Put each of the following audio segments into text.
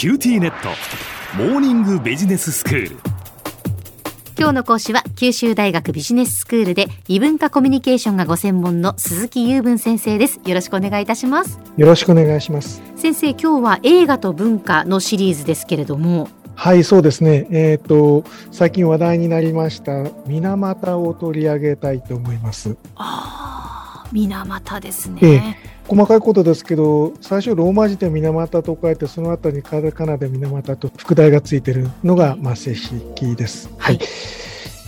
QTnet。モーニングビジネススクール。今日の講師は九州大学ビジネススクールで異文化コミュニケーションがご専門の鈴木右文先生です。よろしくお願いいたします。よろしくお願いします。先生今日は映画と文化のシリーズですけれども。はいそうですね。えーっと、最近話題になりました水俣を取り上げたいと思います。ああ水俣ですね、ええ細かいことですけど、最初ローマ字で水俣と書いて、その後にカタカナで水俣と副題がついているのが、まあ、正式です。はい。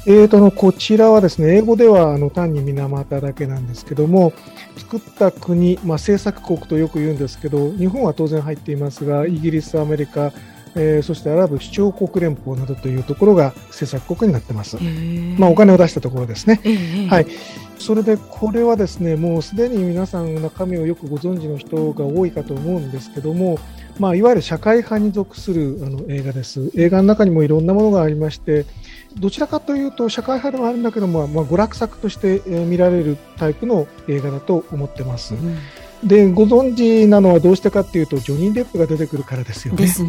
えーとの、こちらはですね、英語ではあの単に水俣だけなんですけども、作った国、まあ、制作国とよく言うんですけど、日本は当然入っていますが、イギリス、アメリカ、えー、そしてアラブ首長国連邦などというところが制作国になってます。まあ、お金を出したところですね。はい。それでこれはですね、もうすでに皆さん中身をよくご存知の人が多いかと思うんですけども、まあ、いわゆる社会派に属するあの映画です。映画の中にもいろんなものがありまして、どちらかというと社会派ではあるんだけども、まあ、娯楽作として見られるタイプの映画だと思ってます。うんでご存知なのはどうしてかっていうとジョニー・デップが出てくるからですよね。ですね。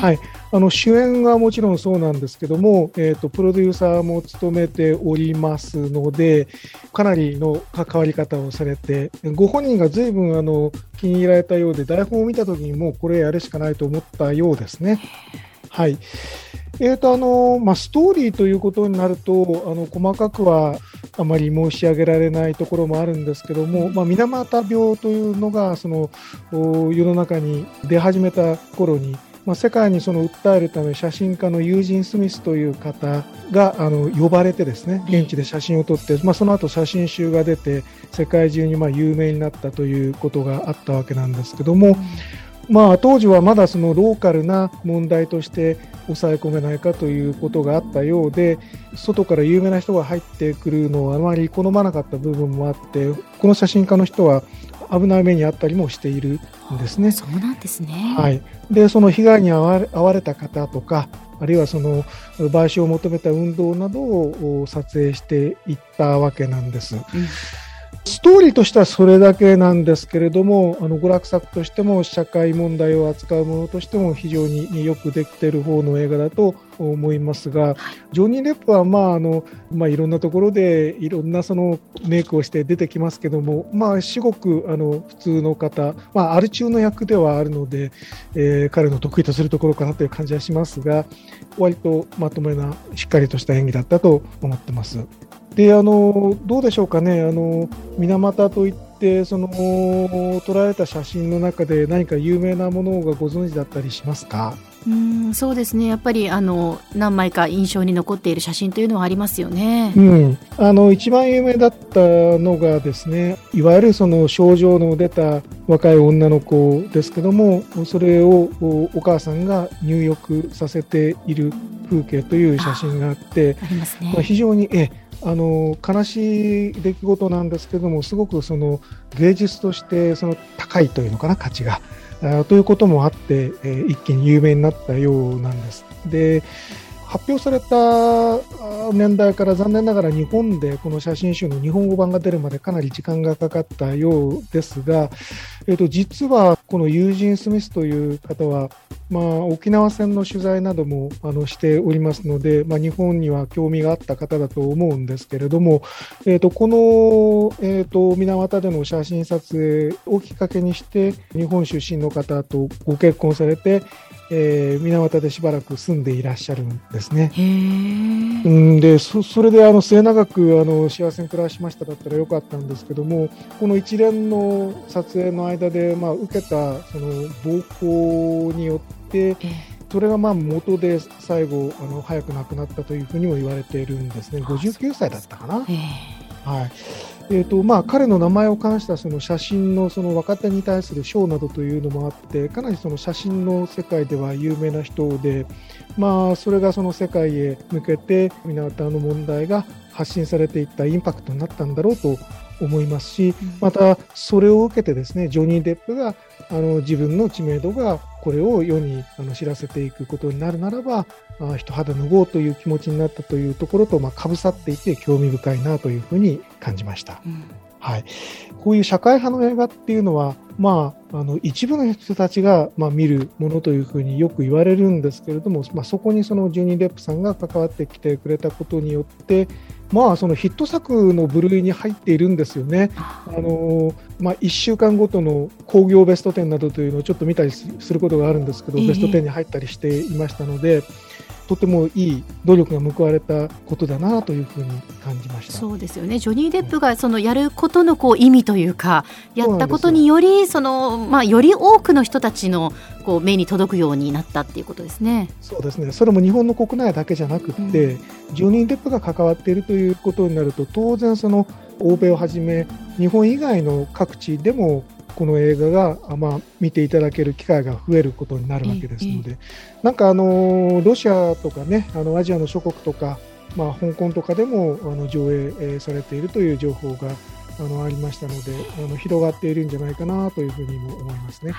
はい、あの主演はもちろんそうなんですけども、えーと、プロデューサーも務めておりますのでかなりの関わり方をされてご本人がずいぶんあの気に入られたようで台本を見た時にもうこれやるしかないと思ったようですね。はい、えーとあのまあ、ストーリーということになるとあの細かくはあまり申し上げられないところもあるんですけども、まあ、水俣病というのがその世の中に出始めた頃に、まあ、世界にその訴えるため写真家のユージン・スミスという方があの呼ばれてですね現地で写真を撮って、まあ、その後写真集が出て世界中にまあ有名になったということがあったわけなんですけども、まあ、当時はまだそのローカルな問題として抑え込めないかということがあったようで外から有名な人が入ってくるのをあまり好まなかった部分もあってこの写真家の人は危ない目にあったりもしているんですね。そうなんですね、はい、でその被害に遭われ遭われた方とかあるいはその賠償を求めた運動などを撮影していったわけなんです。うんストーリーとしてはそれだけなんですけれども、あの娯楽作としても社会問題を扱うものとしても非常によくできている方の映画だと思いますが、ジョニー・デップは、まああのまあ、いろんなところでいろんなそのメイクをして出てきますけども、まあ、至極あの普通の方、まあ、アル中の役ではあるので、えー、彼の得意とするところかなという感じはしますが、割とまともなしっかりとした演技だったと思ってます。であのどうでしょうかね、あの水俣といって、その撮られた写真の中で何か有名なものがご存知だったりしますか？うんそうですね。やっぱりあの何枚か印象に残っている写真というのはありますよね、うん、あの一番有名だったのがですねいわゆるその症状の出た若い女の子ですけどもそれをお母さんが入浴させている風景という写真があってあね、まあ、非常にえあの悲しい出来事なんですけどもすごくその芸術としてその高いというのかな価値があということもあって、えー、一気に有名になったようなんです。で発表された年代から残念ながら日本でこの写真集の日本語版が出るまでかなり時間がかかったようですが、えー、と実はこのユージン・スミスという方はまあ、沖縄戦の取材などもあのしておりますので、まあ、日本には興味があった方だと思うんですけれども、えー、とこの、えー、と水俣での写真撮影をきっかけにして日本出身の方とご結婚されて、えー、水俣でしばらく住んでいらっしゃるんですね。うんでそそれであの末永くあの幸せに暮らしましただったらよかったんですけどもこの一連の撮影の間で、まあ、受けたその暴行によって、それがまあ元で最後あの早く亡くなったというふうにも言われているんですね。59歳だったかな。はい。えーとまあ、彼の名前を冠したその写真のその若手に対する賞などというのもあってかなりその写真の世界では有名な人で、まあ、それがその世界へ向けて水俣の問題が発信されていったインパクトになったんだろうと思いますし、またそれを受けてですねジョニー・デップがあの自分の知名度がこれを世にあの知らせていくことになるならば、あ一肌脱ごうという気持ちになったというところと、まあ、かぶさっていて興味深いなというふうに感じました。うんはい、こういう社会派の映画っていうのは、まあ、あの一部の人たちが、まあ、見るものというふうによく言われるんですけれども、まあ、そこにそのジュニー・デップさんが関わってきてくれたことによって、まあ、そのヒット作の部類に入っているんですよね。あのまあ、1週間ごとの興行ベスト10などというのをちょっと見たりすることがあるんですけど、ベスト10に入ったりしていましたので、とてもいい努力が報われたことだなというふうに感じました。そうですよね。ジョニー・デップがそのやることのこう意味というか、やったことによりその、まあ、より多くの人たちのこう目に届くようになったっていうことですね。そうですね。それも日本の国内だけじゃなくて、うん、ジョニー・デップが関わっているということになると当然その欧米をはじめ日本以外の各地でもこの映画が、まあ、見ていただける機会が増えることになるわけですので、なんかあのロシアとかね、あのアジアの諸国とか、まあ、香港とかでもあの上映されているという情報があのありましたので、あの広がっているんじゃないかなというふうにも思いますね。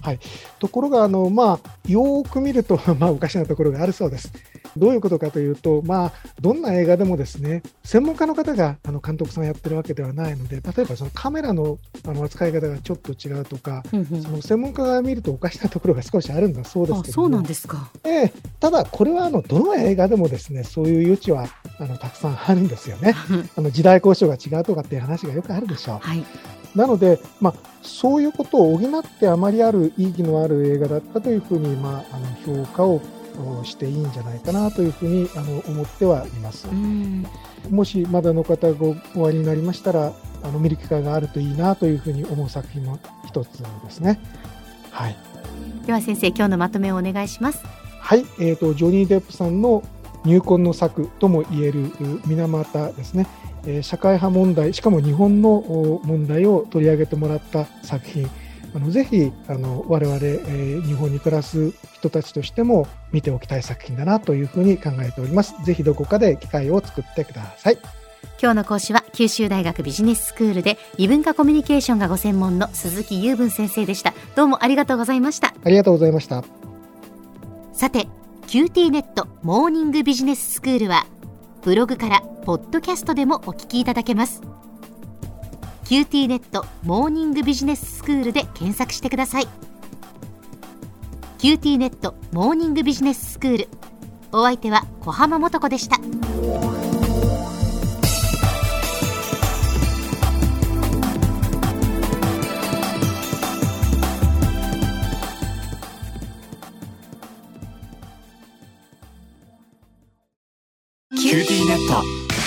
はい、ところがあの、まあ、よく見ると、まあ、おかしなところがあるそうです。どういうことかというと、まあ、どんな映画でもですね専門家の方があの監督さんやってるわけではないので例えばそのカメラのあの扱い方がちょっと違うとか、うんうん、その専門家が見るとおかしなところが 少しあるんだそうですけどそうなんですか、えー、ただ、これはあのどの映画でもですねそういう余地はあのたくさんあるんですよね。あの時代交渉が違うとかっていう話がよくあるでしょう。はいなので、まあ、そういうことを補ってあまりある意義のある映画だったというふうに、まあ、あの評価をしていいんじゃないかなというふうにあの思ってはいます。もしまだの方がお会いになりましたらあの見る機会があるといいなというふうに思う作品の一つですね。はい、では先生今日のまとめをお願いします。はい、えーと、ジョニー・デップさんの入魂の作ともいえる水俣ですね、えー、社会派問題しかも日本の問題を取り上げてもらった作品あのぜひあの我々、えー、日本に暮らす人たちとしても見ておきたい作品だなというふうに考えております。ぜひどこかで機会を作ってください。今日の講師は九州大学ビジネススクールで異文化コミュニケーションがご専門の鈴木雄文先生でした。どうもありがとうございました。ありがとうございました。さて、QT ネットモーニングビジネススクールはブログからポッドキャストでもお聞きいただけます。QT ネットモーニングビジネススクールで検索してください。QT ネットモーニングビジネススクール。お相手は小浜もとこでした。キューティーネット。